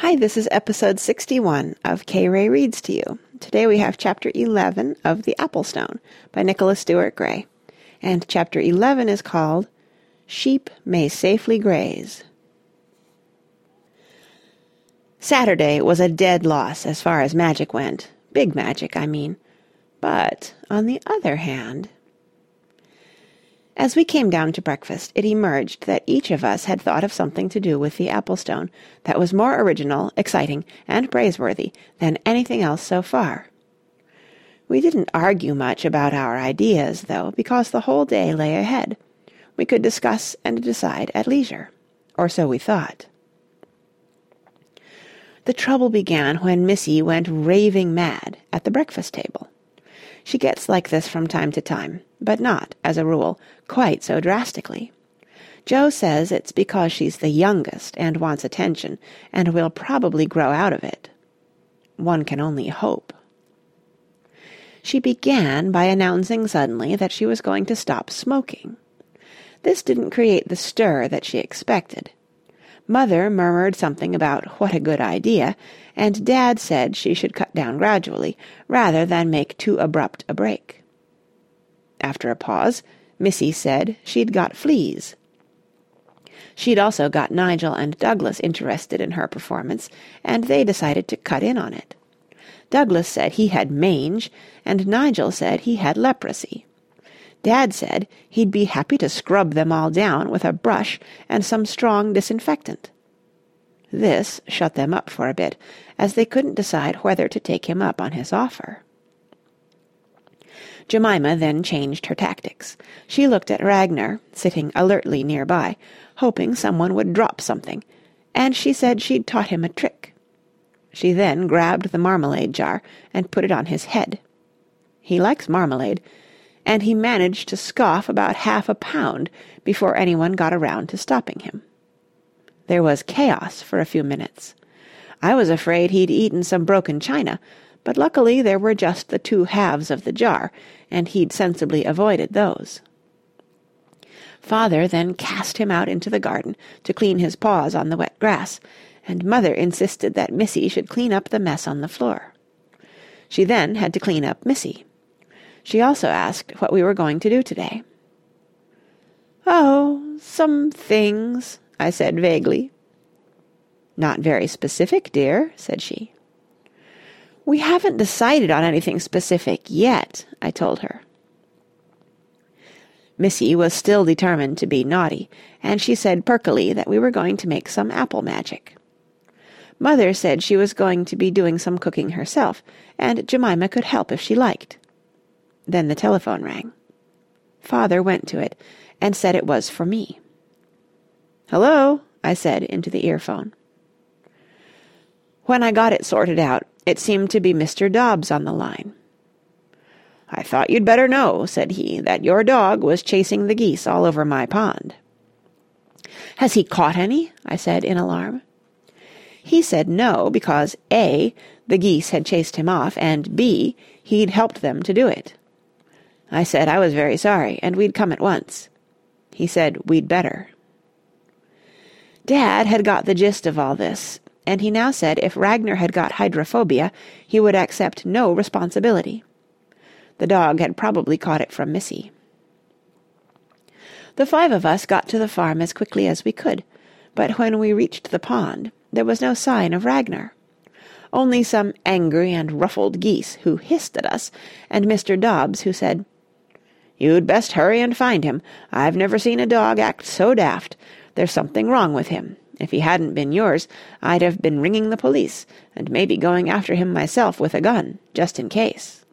Hi, this is episode 61 of K. Ray Reads to You. Today we have chapter 11 of The Apple Stone by Nicholas Stewart Gray. And chapter 11 is called Sheep May Safely Graze. Saturday was a dead loss as far as magic went. Big magic, I mean. But, on the other hand... As we came down to breakfast, it emerged that each of us had thought of something to do with the apple stone that was more original, exciting, and praiseworthy than anything else so far. We didn't argue much about our ideas, though, because the whole day lay ahead. We could discuss and decide at leisure. Or so we thought. The trouble began when Missy went raving mad at the breakfast table. She gets like this from time to time, but not, as a rule, quite so drastically. Joe says it's because she's the youngest and wants attention, and will probably grow out of it. One can only hope. She began by announcing suddenly that she was going to stop smoking. This didn't create the stir that she expected. Mother murmured something about what a good idea, and Dad said she should cut down gradually, rather than make too abrupt a break. After a pause, Missy said she'd got fleas. She'd also got Nigel and Douglas interested in her performance, and they decided to cut in on it. Douglas said he had mange, and Nigel said he had leprosy. Dad said he'd be happy to scrub them all down with a brush and some strong disinfectant. This shut them up for a bit, as they couldn't decide whether to take him up on his offer. Jemima then changed her tactics. She looked at Ragnar, sitting alertly near by, hoping someone would drop something, and she said she'd taught him a trick. She then grabbed the marmalade jar and put it on his head. He likes marmalade, and he managed to scoff about half a pound before anyone got around to stopping him. There was chaos for a few minutes. I was afraid he'd eaten some broken china, but luckily there were just the two halves of the jar, and he'd sensibly avoided those. Father then cast him out into the garden to clean his paws on the wet grass, and Mother insisted that Missy should clean up the mess on the floor. She then had to clean up Missy. She also asked what we were going to do today. "Oh, some things," I said vaguely. "Not very specific, dear," said she. "We haven't decided on anything specific yet," I told her. Missy was still determined to be naughty, and she said perkily that we were going to make some apple magic. Mother said she was going to be doing some cooking herself, and Jemima could help if she liked. Then the telephone rang. Father went to it and said it was for me. "Hello," I said into the earphone. When I got it sorted out, it seemed to be Mr. Dobbs on the line. "I thought you'd better know," said he, "that your dog was chasing the geese all over my pond." "Has he caught any?" I said in alarm. He said no, because A, the geese had chased him off, and B, he'd helped them to do it. I said I was very sorry, and we'd come at once. He said we'd better. Dad had got the gist of all this, and he now said if Ragnar had got hydrophobia he would accept no responsibility. The dog had probably caught it from Missy. The five of us got to the farm as quickly as we could, but when we reached the pond there was no sign of Ragnar only some angry and ruffled geese who hissed at us, and Mr. Dobbs who said, You'd best hurry and find him. I've never seen a dog act so daft. There's something wrong with him. If he hadn't been yours, I'd have been ringing the police, and maybe going after him myself with a gun, just in case.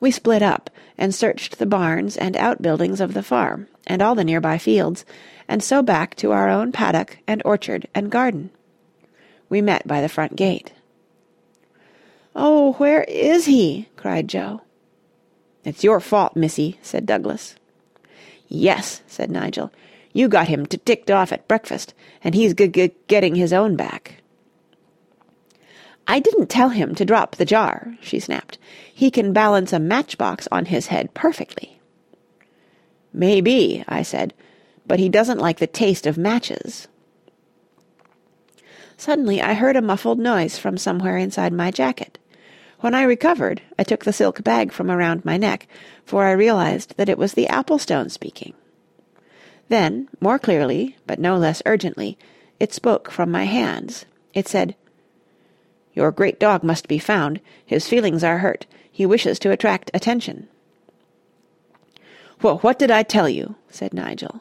We split up, and searched the barns and outbuildings of the farm, and all the nearby fields, and so back to our own paddock and orchard and garden. We met by the front gate. "Oh, where is he?" cried Joe. "It's your fault, Missy," said Douglas. "Yes," said Nigel. "You got him t ticked off at breakfast, and he's g-g-getting his own back." "I didn't tell him to drop the jar," she snapped. "He can balance a matchbox on his head perfectly." "Maybe," I said, "but he doesn't like the taste of matches." Suddenly I heard a muffled noise from somewhere inside my jacket. When I recovered, I took the silk bag from around my neck, for I realized that it was the Applestone speaking. Then, more clearly, but no less urgently, it spoke from my hands. It said, Your great dog must be found. His feelings are hurt. He wishes to attract attention. Well, what did I tell you? said Nigel.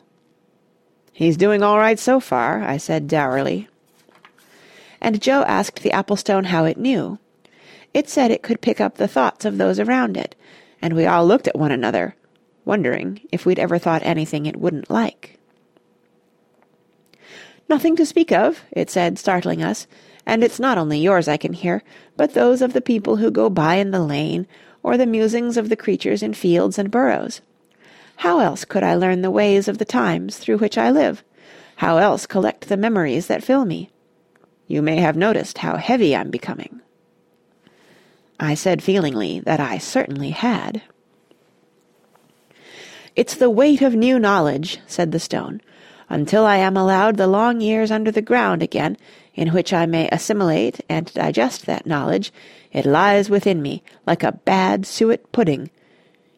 He's doing all right so far, I said dourly. And Joe asked the Applestone how it knew. It said it could pick up the thoughts of those around it, and we all looked at one another, wondering if we'd ever thought anything it wouldn't like. Nothing to speak of, it said, startling us, and it's not only yours I can hear, but those of the people who go by in the lane, or the musings of the creatures in fields and burrows. How else could I learn the ways of the times through which I live? How else collect the memories that fill me? You may have noticed how heavy I'm becoming. I said feelingly that I certainly had. It's the weight of new knowledge, said the stone, until I am allowed the long years under the ground again, in which I may assimilate and digest that knowledge, it lies within me, like a bad suet pudding.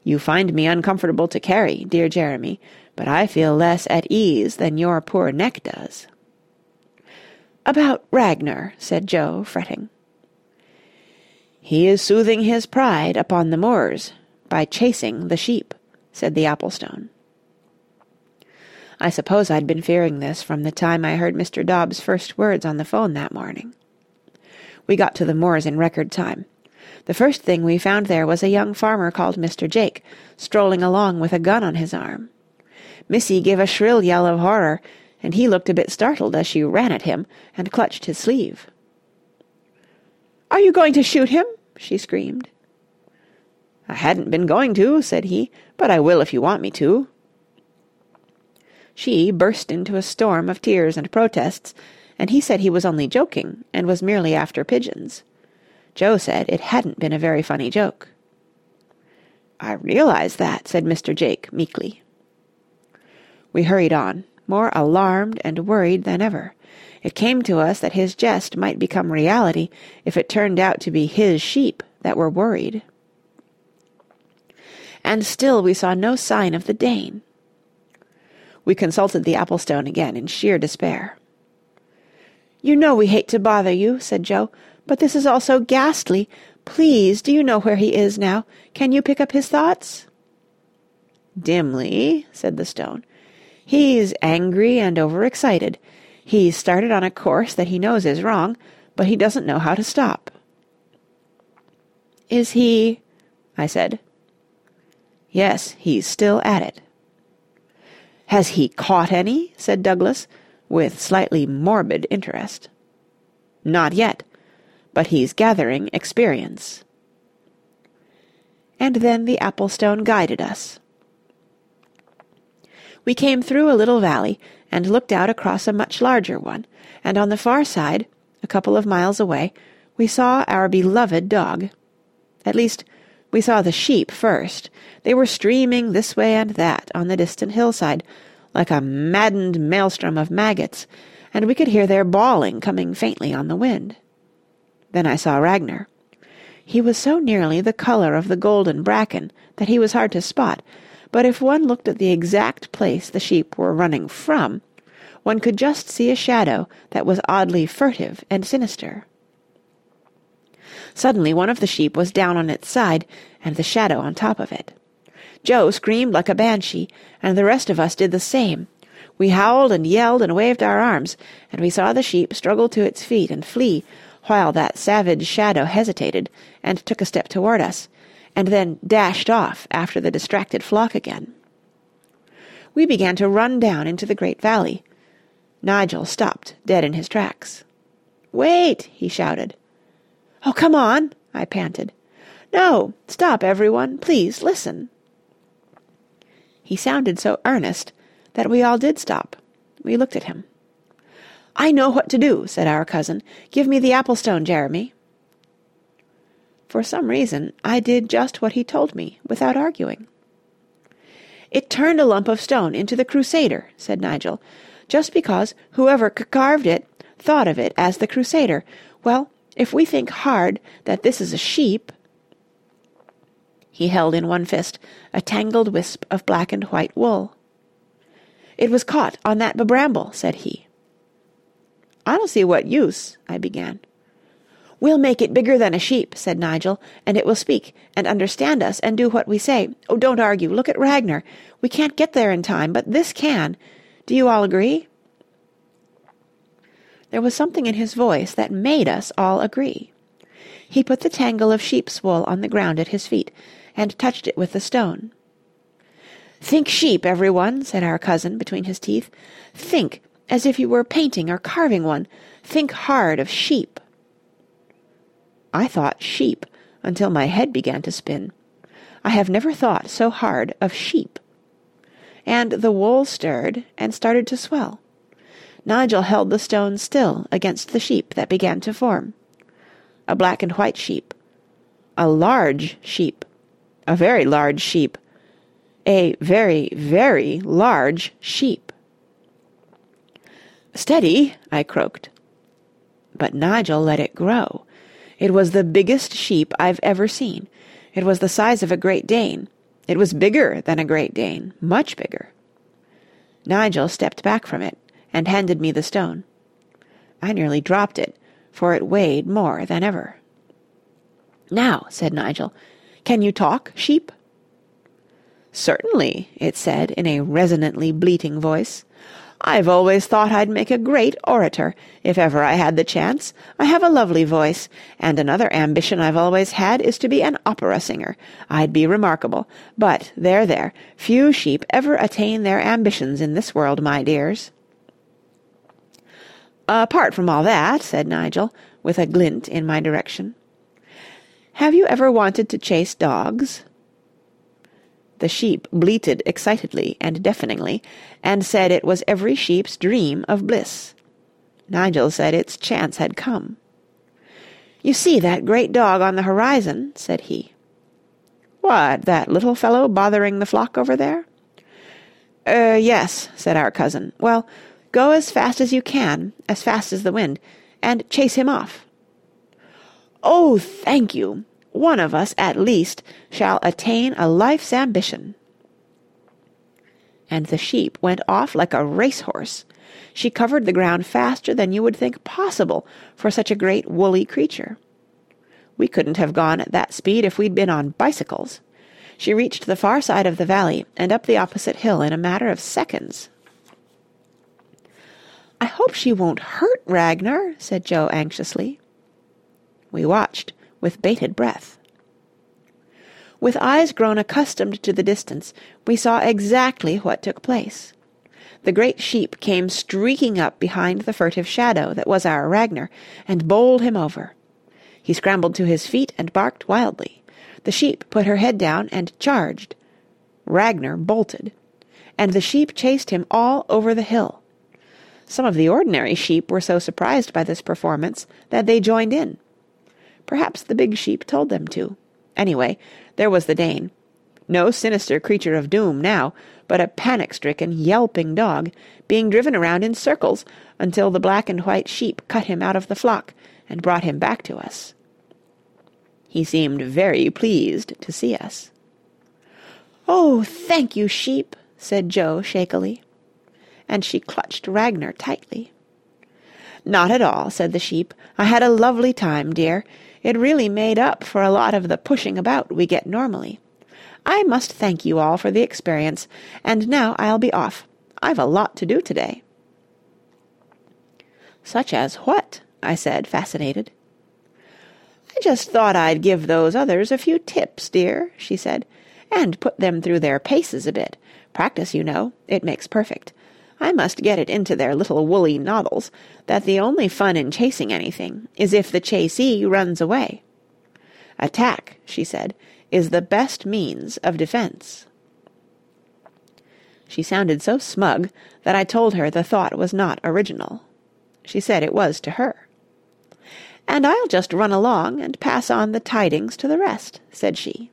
You find me uncomfortable to carry, dear Jeremy, but I feel less at ease than your poor neck does. About Ragnar, said Joe, fretting. He is soothing his pride upon the moors by chasing the sheep, said the Applestone. I suppose I'd been fearing this from the time I heard Mr. Dobbs' first words on the phone that morning. We got to the moors in record time. The first thing we found there was a young farmer called Mr. Jake, strolling along with a gun on his arm. Missy gave a shrill yell of horror, and he looked a bit startled as she ran at him and clutched his sleeve. Are you going to shoot him? she screamed. I hadn't been going to, said he, but I will if you want me to. She burst into a storm of tears and protests, and he said he was only joking and was merely after pigeons. Joe said it hadn't been a very funny joke. I realize that, said Mr. Jake meekly. We hurried on, more alarmed and worried than ever. It came to us that his jest might become reality if it turned out to be his sheep that were worried. And still we saw no sign of the Dane. We consulted the Applestone again in sheer despair. You know we hate to bother you, said Joe, but this is all so ghastly. Please, do you know where he is now? Can you pick up his thoughts? Dimly, said the stone. He's angry and overexcited. He's started on a course that he knows is wrong, but he doesn't know how to stop. Is he... I said. Yes, he's still at it. Has he caught any? said Douglas, with slightly morbid interest. Not yet, but he's gathering experience. And then the Applestone guided us. We came through a little valley and looked out across a much larger one, and on the far side, a couple of miles away, we saw our beloved dog. At least, we saw the sheep first. They were streaming this way and that on the distant hillside, like a maddened maelstrom of maggots, and we could hear their bawling coming faintly on the wind. Then I saw Ragnar. He was so nearly the colour of the golden bracken that he was hard to spot, but if one looked at the exact place the sheep were running from, one could just see a shadow that was oddly furtive and sinister. Suddenly one of the sheep was down on its side, and the shadow on top of it. Joe screamed like a banshee, and the rest of us did the same. We howled and yelled and waved our arms, and we saw the sheep struggle to its feet and flee, while that savage shadow hesitated and took a step toward us, and then dashed off after the distracted flock again. We began to run down into the great valley. Nigel stopped dead in his tracks. Wait, he shouted. Oh, come on, I panted. No, stop, everyone. Please, listen. He sounded so earnest that we all did stop. We looked at him. I know what to do, said our cousin. Give me the Applestone, Jeremy. For some reason, I did just what he told me, without arguing. It turned a lump of stone into the Crusader, said Nigel, just because whoever c- carved it thought of it as the Crusader. Well, if we think hard that this is a sheep he held in one fist a tangled wisp of black and white wool. "It was caught on that bramble," said he. "I don't see what use," I began. "We'll make it bigger than a sheep," said Nigel, "and it will speak and understand us and do what we say. Oh, don't argue. Look at Ragnar. We can't get there in time, but this can. Do you all agree?" There was something in his voice that made us all agree. He put the tangle of sheep's wool on the ground at his feet and touched it with the stone. "Think sheep, every one," said our cousin between his teeth. "Think, as if you were painting or carving one. Think hard of sheep." I thought sheep until my head began to spin. I have never thought so hard of sheep. And the wool stirred and started to swell. Nigel held the stone still against the sheep that began to form. A black and white sheep. A large sheep a very large sheep, a very, very large sheep. "Steady!" I croaked. But Nigel let it grow. It was the biggest sheep I've ever seen. It was the size of a Great Dane. It was bigger than a Great Dane, much bigger. Nigel stepped back from it and handed me the stone. I nearly dropped it, for it weighed more than ever. "Now," said Nigel. Can you talk, sheep?" "Certainly," it said in a resonantly bleating voice. "I've always thought I'd make a great orator, if ever I had the chance. I have a lovely voice, and another ambition I've always had is to be an opera singer. I'd be remarkable. But there, there, few sheep ever attain their ambitions in this world, my dears." "Apart from all that," said Nigel, with a glint in my direction. Have you ever wanted to chase dogs?" The sheep bleated excitedly and deafeningly, and said it was every sheep's dream of bliss. Nigel said its chance had come. "You see that great dog on the horizon?" said he. "What, that little fellow bothering the flock over there?" "Er, yes," said our cousin. "Well, go as fast as you can, as fast as the wind, and chase him off." "Oh, thank you! one of us, at least, shall attain a life's ambition." And the sheep went off like a racehorse. She covered the ground faster than you would think possible for such a great woolly creature. We couldn't have gone at that speed if we'd been on bicycles. She reached the far side of the valley and up the opposite hill in a matter of seconds. "I hope she won't hurt Ragnar," said Joe anxiously. We watched with bated breath. With eyes grown accustomed to the distance, we saw exactly what took place. The great sheep came streaking up behind the furtive shadow that was our Ragnar, and bowled him over. He scrambled to his feet and barked wildly. The sheep put her head down and charged. Ragnar bolted. And the sheep chased him all over the hill. Some of the ordinary sheep were so surprised by this performance that they joined in. Perhaps the big sheep told them to. Anyway, there was the Dane. No sinister creature of doom now, but a panic-stricken, yelping dog, being driven around in circles until the black and white sheep cut him out of the flock and brought him back to us. He seemed very pleased to see us. "Oh, thank you, sheep," said Joe shakily. And she clutched Ragnar tightly. "Not at all," said the sheep. "I had a lovely time, dear. It really made up for a lot of the pushing about we get normally. I must thank you all for the experience, and now I'll be off. I've a lot to do today." "Such as what?" I said, fascinated. "I just thought I'd give those others a few tips, dear," she said, "and put them through their paces a bit. Practice, you know. It makes perfect. I must get it into their little woolly noddles that the only fun in chasing anything is if the chasee runs away. Attack, she said, is the best means of defence. She sounded so smug that I told her the thought was not original. She said it was to her. And I'll just run along and pass on the tidings to the rest, said she.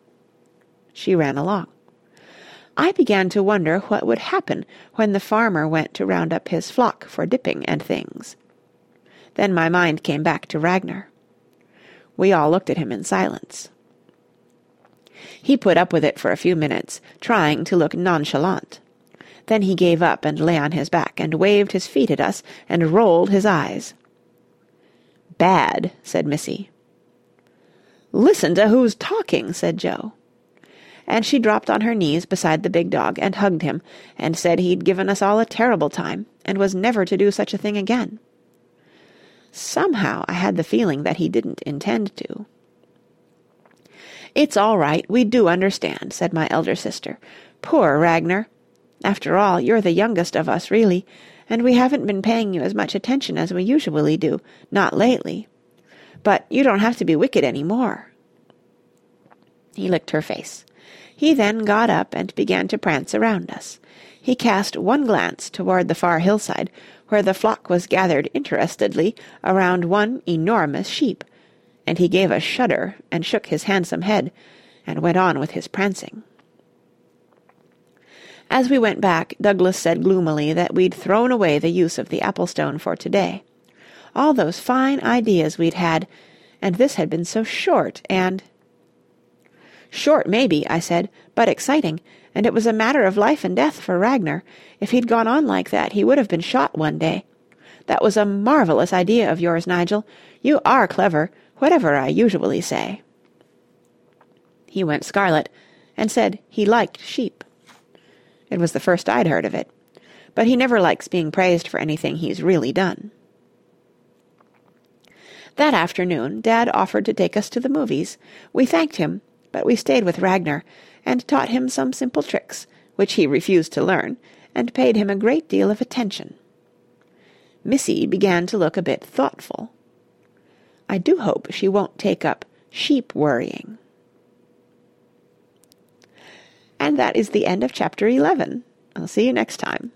She ran along. I began to wonder what would happen when the farmer went to round up his flock for dipping and things. Then my mind came back to Ragnar. We all looked at him in silence. He put up with it for a few minutes, trying to look nonchalant. Then he gave up and lay on his back, and waved his feet at us, and rolled his eyes. "Bad," said Missy. "Listen to who's talking," said Joe. And she dropped on her knees beside the big dog and hugged him, and said he'd given us all a terrible time, and was never to do such a thing again. Somehow I had the feeling that he didn't intend to. "It's all right, we do understand," said my elder sister. "Poor Ragnar! After all, you're the youngest of us, really, and we haven't been paying you as much attention as we usually do, not lately. But you don't have to be wicked any more." He licked her face. He then got up and began to prance around us. He cast one glance toward the far hillside, where the flock was gathered interestedly around one enormous sheep, and he gave a shudder and shook his handsome head, and went on with his prancing. As we went back, Douglas said gloomily that we'd thrown away the use of the apple-stone for to-day. All those fine ideas we'd had, and this had been so short and... Short, maybe, I said, but exciting, and it was a matter of life and death for Ragnar. If he'd gone on like that, he would have been shot one day. That was a marvellous idea of yours, Nigel. You are clever, whatever I usually say. He went scarlet, and said he liked sheep. It was the first I'd heard of it. But he never likes being praised for anything he's really done. That afternoon Dad offered to take us to the movies. We thanked him, but we stayed with Ragnar, and taught him some simple tricks, which he refused to learn, and paid him a great deal of attention. Missy began to look a bit thoughtful. I do hope she won't take up sheep worrying. And that is the end of chapter 11. I'll see you next time.